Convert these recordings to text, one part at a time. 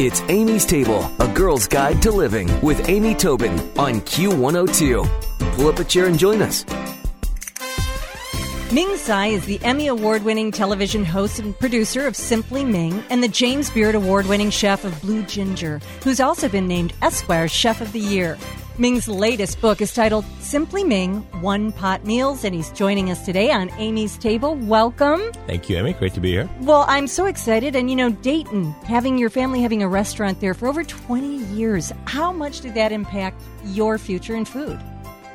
It's Amy's Table, a girl's guide to living with Amy Tobin on Q102. Pull up a chair and join us. Ming Tsai is the Emmy Award winning television host and producer of Simply Ming and the James Beard Award winning chef of Blue Ginger, who's also been named Esquire's Chef of the Year. Ming's latest book is titled Simply Ming One Pot Meals, and he's joining us today on Amy's Table. Welcome. Thank you, Amy. Great to be here. Well, I'm so excited. And you know, Dayton, having your family having a restaurant there for over 20 years, how much did that impact your future in food?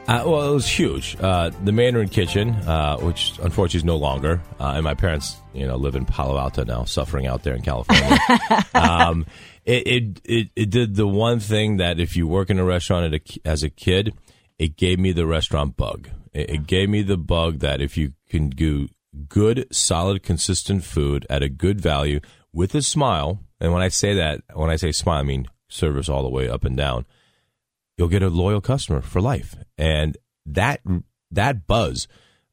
Uh, well, it was huge. Uh, the Mandarin Kitchen, uh, which unfortunately is no longer, uh, and my parents, you know, live in Palo Alto now, suffering out there in California. um, it, it, it it did the one thing that if you work in a restaurant a, as a kid, it gave me the restaurant bug. It, it gave me the bug that if you can do good, solid, consistent food at a good value with a smile, and when I say that, when I say smile, I mean service all the way up and down you'll get a loyal customer for life. And that that buzz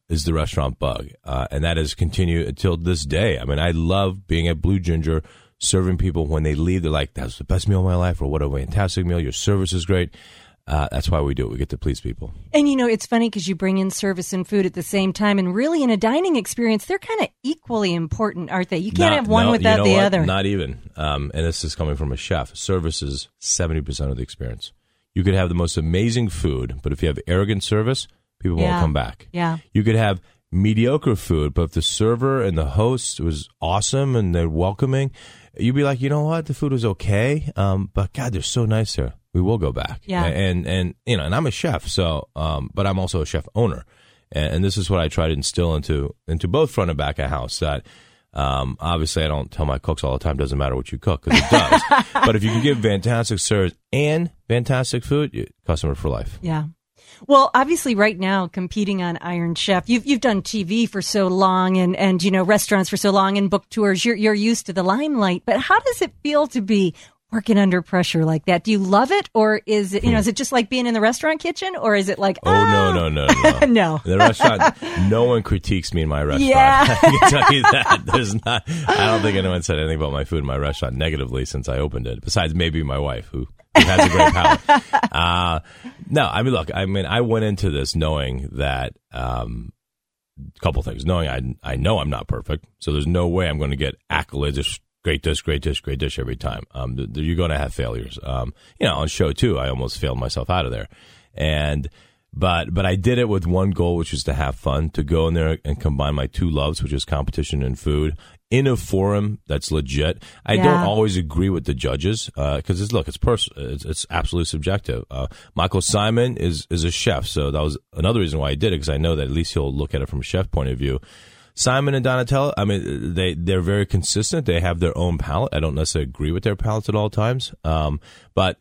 is the restaurant bug, uh, and that has continued until this day. I mean, I love being at Blue Ginger, serving people when they leave. They're like, "That's the best meal of my life," or "What a fantastic meal! Your service is great." Uh, that's why we do it. We get to please people. And you know, it's funny because you bring in service and food at the same time, and really, in a dining experience, they're kind of equally important, aren't they? You can't Not- have one no, without you know the what? other. Not even. Um, and this is coming from a chef. Service is seventy percent of the experience. You could have the most amazing food, but if you have arrogant service, people Yeah. won't come back. Yeah. You could have mediocre food, but if the server and the host was awesome and they're welcoming, you'd be like, you know what, the food was okay, um, but God, they're so nice here. We will go back. Yeah. And and you know, and I'm a chef, so um, but I'm also a chef owner, and, and this is what I try to instill into into both front and back of house that. Um, obviously, I don't tell my cooks all the time. Doesn't matter what you cook because it does. but if you can give fantastic service and fantastic food, customer for life. Yeah. Well, obviously, right now, competing on Iron Chef, you've you've done TV for so long, and and you know restaurants for so long, and book tours. You're you're used to the limelight. But how does it feel to be working under pressure like that? Do you love it, or is it you know is it just like being in the restaurant kitchen, or is it like Oh no no no no No. The restaurant, no one critiques me in my restaurant. Yeah. I can tell you that. There's not. I don't think anyone said anything about my food in my restaurant negatively since I opened it. Besides maybe my wife, who, who has a great palate. Uh, no, I mean, look. I mean, I went into this knowing that. Um, couple things. Knowing I I know I'm not perfect, so there's no way I'm going to get accolades. Great dish, great dish, great dish every time. Um, th- th- you're going to have failures. Um, you know, on show two, I almost failed myself out of there, and but but I did it with one goal, which was to have fun, to go in there and combine my two loves, which is competition and food, in a forum that's legit. I Yeah. don't always agree with the judges because it's look, it's pers- it's, it's absolutely subjective. Uh, Michael Symon is is a chef, so that was another reason why I did it because I know that at least he'll look at it from a chef point of view. Symon and Donatella, I mean, they they're very consistent. They have their own palate. I don't necessarily agree with their palates at all times, um, but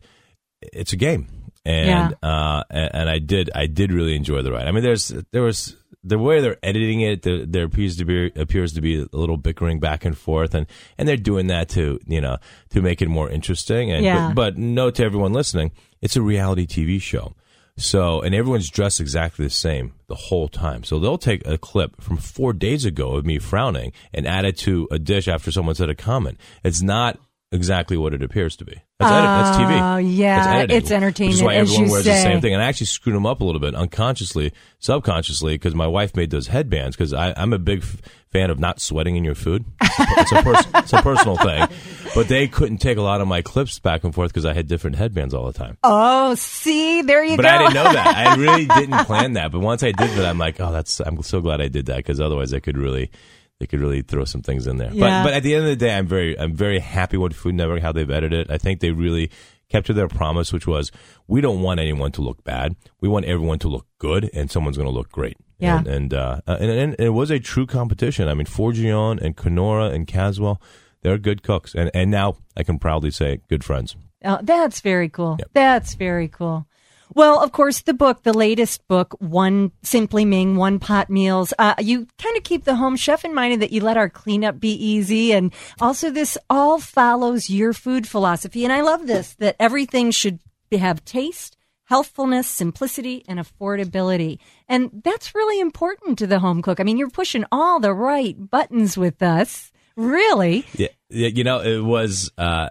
it's a game, and uh, and, and I did I did really enjoy the ride. I mean, there's there was the way they're editing it. There, there appears to be appears to be a little bickering back and forth, and and they're doing that to you know to make it more interesting. And Yeah. but, but note to everyone listening, it's a reality TV show. So, and everyone's dressed exactly the same the whole time. So they'll take a clip from four days ago of me frowning and add it to a dish after someone said a comment. It's not exactly what it appears to be. That's, edit, that's TV. Oh, yeah. That's It's entertainment, Which is why as everyone you wears say. the same thing. And I actually screwed them up a little bit unconsciously, subconsciously, because my wife made those headbands. Because I'm a big f- fan of not sweating in your food. It's a, pers- it's a personal thing. But they couldn't take a lot of my clips back and forth because I had different headbands all the time. Oh, see, there you But go. But I didn't know that. I really didn't plan that. But once I did that, I'm like, oh, that's. I'm so glad I did that because otherwise, I could really, they could really throw some things in there. Yeah. But but at the end of the day, I'm very I'm very happy with Food Network how they've edited it. I think they really kept to their promise, which was we don't want anyone to look bad. We want everyone to look good, and someone's going to look great. Yeah. And and, uh, and and it was a true competition. I mean, Forgione and Kenora and Caswell, they're good cooks, and and now I can proudly say good friends. Oh, that's very cool. That's very cool. Well, of course, the book, the latest book, One Simply Ming, One Pot Meals, uh, you kind of keep the home chef in mind that you let our cleanup be easy. And also, this all follows your food philosophy. And I love this that everything should have taste, healthfulness, simplicity, and affordability. And that's really important to the home cook. I mean, you're pushing all the right buttons with us. Really? Yeah, yeah you know, it was. Uh,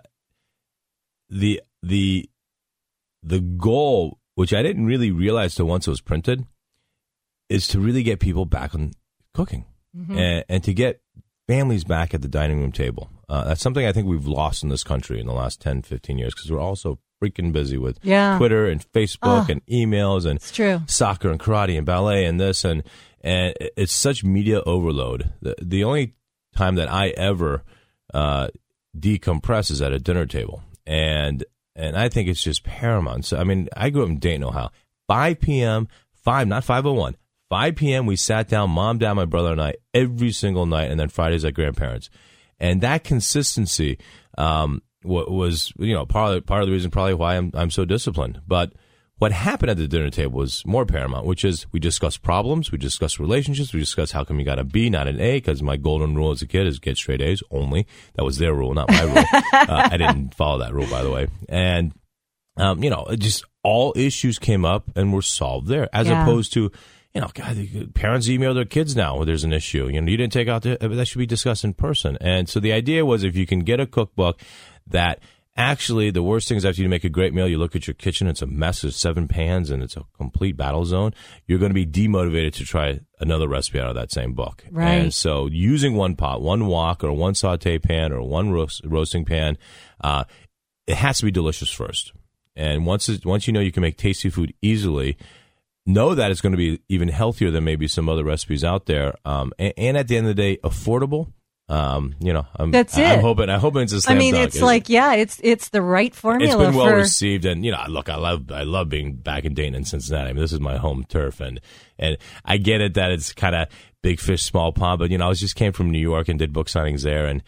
the the the goal, which I didn't really realize till once it was printed, is to really get people back on cooking Mm-hmm. and, and to get families back at the dining room table. Uh, that's something I think we've lost in this country in the last 10, 15 years because we're all so freaking busy with Yeah. Twitter and Facebook Oh. and emails and soccer and karate and ballet and this and and it's such media overload. The the only time that I ever uh, decompress is at a dinner table, and and I think it's just paramount. So I mean, I grew up in Dayton, Ohio. Five p.m. five not five oh one. 5 p.m. We sat down, mom, dad, my brother, and I every single night, and then Fridays at grandparents. And that consistency um, was, you know, part of, part of the reason probably why I'm I'm so disciplined. But what happened at the dinner table was more paramount, which is we discuss problems, we discuss relationships, we discuss how come you got a B, not an A, because my golden rule as a kid is get straight A's only. That was their rule, not my rule. uh, I didn't follow that rule, by the way. And um, you know, it just all issues came up and were solved there, as Yeah. opposed to, you know, God, the- parents email their kids now when there's an issue. You know, you didn't take out the, that should be discussed in person. And so the idea was if you can get a cookbook that actually the worst thing is after you make a great meal, you look at your kitchen, it's a mess, there's seven pans, and it's a complete battle zone. You're going to be demotivated to try another recipe out of that same book. Right. And so using one pot, one wok, or one saute pan, or one roast, roasting pan, uh, it has to be delicious first. And once it, once you know you can make tasty food easily, know that it's going to be even healthier than maybe some other recipes out there. Um, and, and at the end of the day, affordable. Um, you know, I'm, That's I'm hoping. I'm hoping it's a I slam mean, dunk. it's like yeah, it's it's the right formula it's been well for received, and you know, look, I love I love being back in Dayton and Cincinnati. I mean, this is my home turf, and and I get it that it's kind of big fish, small pond. But you know, I was just came from New York and did book signings there, and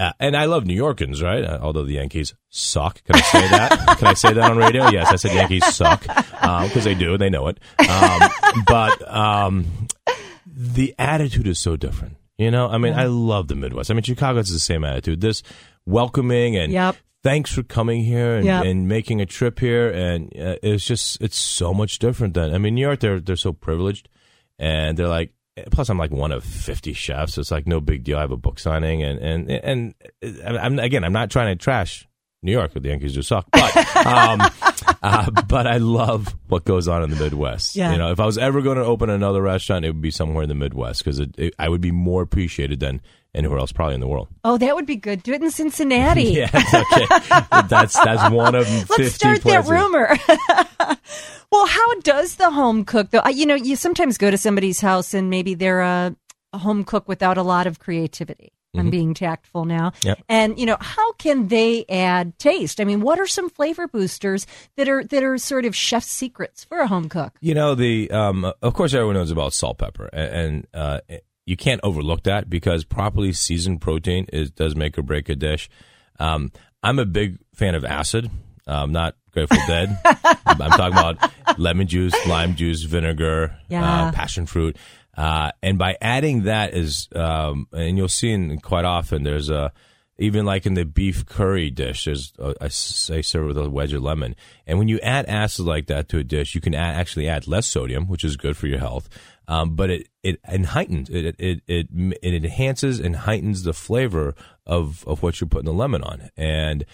uh, and I love New Yorkers, right? Uh, although the Yankees suck. Can I say that? Can I say that on radio? Yes, I said Yankees suck because they do. They know it. Um, but um, the attitude is so different. You know, I mean, I love the Midwest. I mean, Chicago has the same attitude. This welcoming and Yep. thanks for coming here and, Yep. and making a trip here. And uh, it's just it's so much different than I mean, New York. They're they're so privileged, and they're like. Plus, I'm like one of 50 chefs. It's like no big deal. I have a book signing, and and and uh, I'm again. I'm not trying to trash New York. The Yankees do suck, but um, uh, but I love what goes on in the Midwest. Yeah. You know, if I was ever going to open another restaurant, it would be somewhere in the Midwest because I would be more appreciated than anywhere else, probably in the world. Oh, that would be good. Do it in Cincinnati. Yeah, okay. that's that's one of Let's start places. that rumor. well, how does the home cook though? You know, you sometimes go to somebody's house and maybe they're a, a home cook without a lot of creativity. I'm being tactful now. Mm-hmm. Yep. And you know, how can they add taste? I mean, what are some flavor boosters that are that are sort of chef's secrets for a home cook? You know, the um, of course everyone knows about salt, pepper, and, and uh, you can't overlook that because properly seasoned protein is does make or break a dish. Um, I'm a big fan of acid. Um, not Grateful Dead. I'm talking about lemon juice, lime juice, vinegar, Yeah. uh, passion fruit. Uh, and by adding that is, um, and you'll see in quite often, there's a, even like in the beef curry dish, there's I say serve with a wedge of lemon. And when you add acid like that to a dish, you can add, actually add less sodium, which is good for your health. Um, but it, it and heightens it, it it it enhances and heightens the flavor of of what you're putting the lemon on. And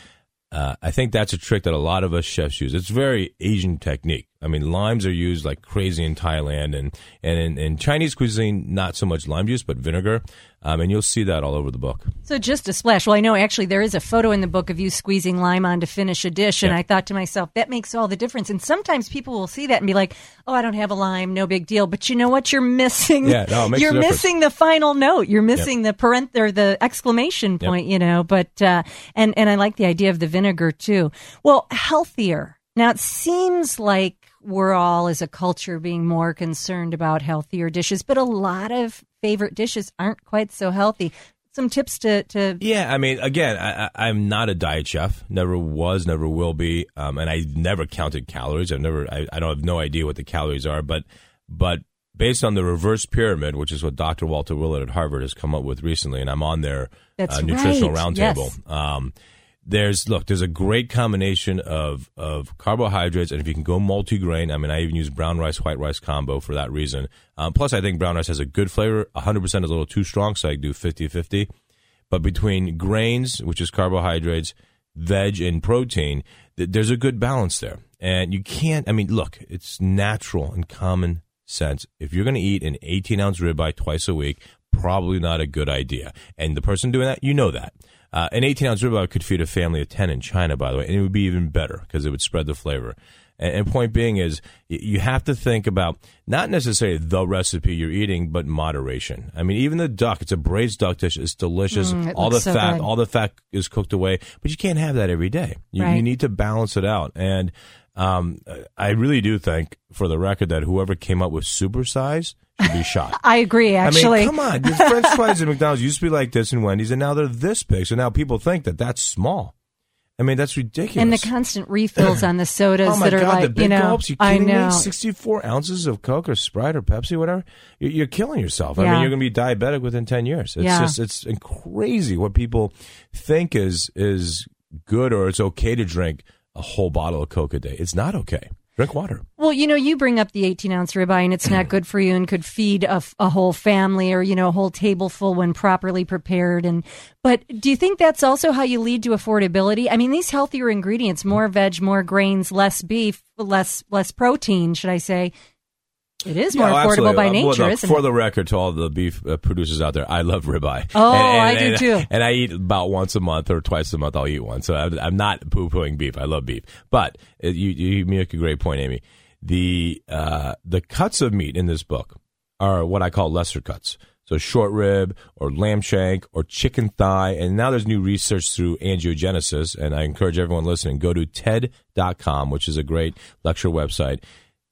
uh, I think that's a trick that a lot of us chefs use. It's very Asian technique. I mean, limes are used like crazy in Thailand and and in, in Chinese cuisine, not so much lime juice, but vinegar. Um, and you'll see that all over the book. So just a splash. Well, I know actually there is a photo in the book of you squeezing lime on to finish a dish, and Yeah. I thought to myself that makes all the difference. And sometimes people will see that and be like, "Oh, I don't have a lime, no big deal." But you know what? You're missing. Yeah, no, it makes you're missing the final note. You're missing the parent or the exclamation point. You know, but uh, and and I like the idea of the vinegar too. Well, healthier. Now it seems like we're all as a culture being more concerned about healthier dishes, but a lot of favorite dishes aren't quite so healthy. Some tips to, to Yeah, I mean, again, I, I, I'm not a diet chef. Never was, never will be. Um, and I never counted calories. I've never. I, I don't have no idea what the calories are. But but based on the reverse pyramid, which is what Dr. Walter Willett at Harvard has come up with recently, and I'm on their uh, nutritional right, roundtable. yes. Um, there's look, there's a great combination of of carbohydrates, and if you can go multi-grain, I mean, I even use brown rice white rice combo for that reason. Um, plus, I think brown rice has a good flavor. 100 percent is a little too strong, so I do 50-50. But between grains, which is carbohydrates, veg and protein, th- there's a good balance there. And you can't, I mean, look, it's natural and common sense. If you're going to eat an 18 ounce ribeye twice a week, probably not a good idea. And the person doing that, you know that. Uh, an 18 ounce ribeye could feed a family of 10 in China, by the way, and it would be even better because it would spread the flavor. And, and point being is you have to think about not necessarily the recipe you're eating, but moderation. I mean, even the duck, it's a braised duck dish. It's delicious. Mm, it all the so fat, good. all the fat is cooked away, but you can't have that every day. You, Right. you need to balance it out. And um, I really do think, for the record, that whoever came up with supersize should be shot. I agree, actually. I mean, come on. The French fries at McDonald's used to be like this in Wendy's, and now they're this big. So now people think that that's small. I mean, that's ridiculous. and the constant refills on the sodas Oh that are god, like, the big you know, gulps! You I know. me? Sixty-four ounces of Coke or Sprite or Pepsi, whatever. You're, you're killing yourself. Yeah. I mean, you're going to be diabetic within ten years. It's Yeah. just it's crazy what people think is is good or it's okay to drink a whole bottle of Coke a day. It's not okay. Drink water. Well, you know, you bring up the 18 ounce ribeye and it's not hmm. good for you and could feed a whole family or, you know, a whole table full when properly prepared. And, but do you think that's also how you lead to affordability? I mean, these healthier ingredients, hmm. more veg, more grains, less beef, less, less protein, should I say? It is more Yeah, affordable absolutely. by Uh, well, nature, isn't for it? the record, to all the beef uh, producers out there, I love ribeye. Oh, And- and- I do and- too. And I eat about once a month or twice a month. I'll eat one. So I'm not poo pooing beef. I love beef. But uh, you, you make a great point, Amy. The uh, the cuts of meat in this book are what I call lesser cuts. So short rib or lamb shank or chicken thigh. And now there's new research through angiogenesis. And I encourage everyone listening, go to TED.com, which is a great lecture website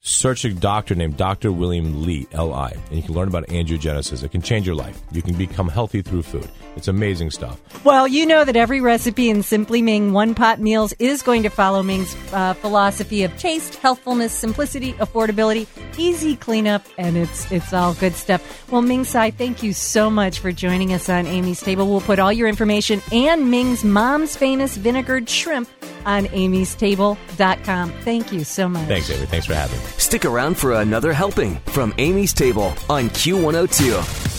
search a doctor named Dr. William Li, L.I., and you can learn about angiogenesis. It can change your life. You can become healthy through food. It's amazing stuff. Well, you know that every recipe in Simply Ming One Pot Meals is going to follow Ming's uh, philosophy of taste, healthfulness, simplicity, affordability, easy cleanup, and it's it's all good stuff. Well, Ming Tsai, thank you so much for joining us on Amy's Table. We'll put all your information and Ming's mom's famous vinegared shrimp on amystable.com. Thank you so much. Thanks, Avery. Thanks for having me. Stick around for another helping from Amy's Table on Q102.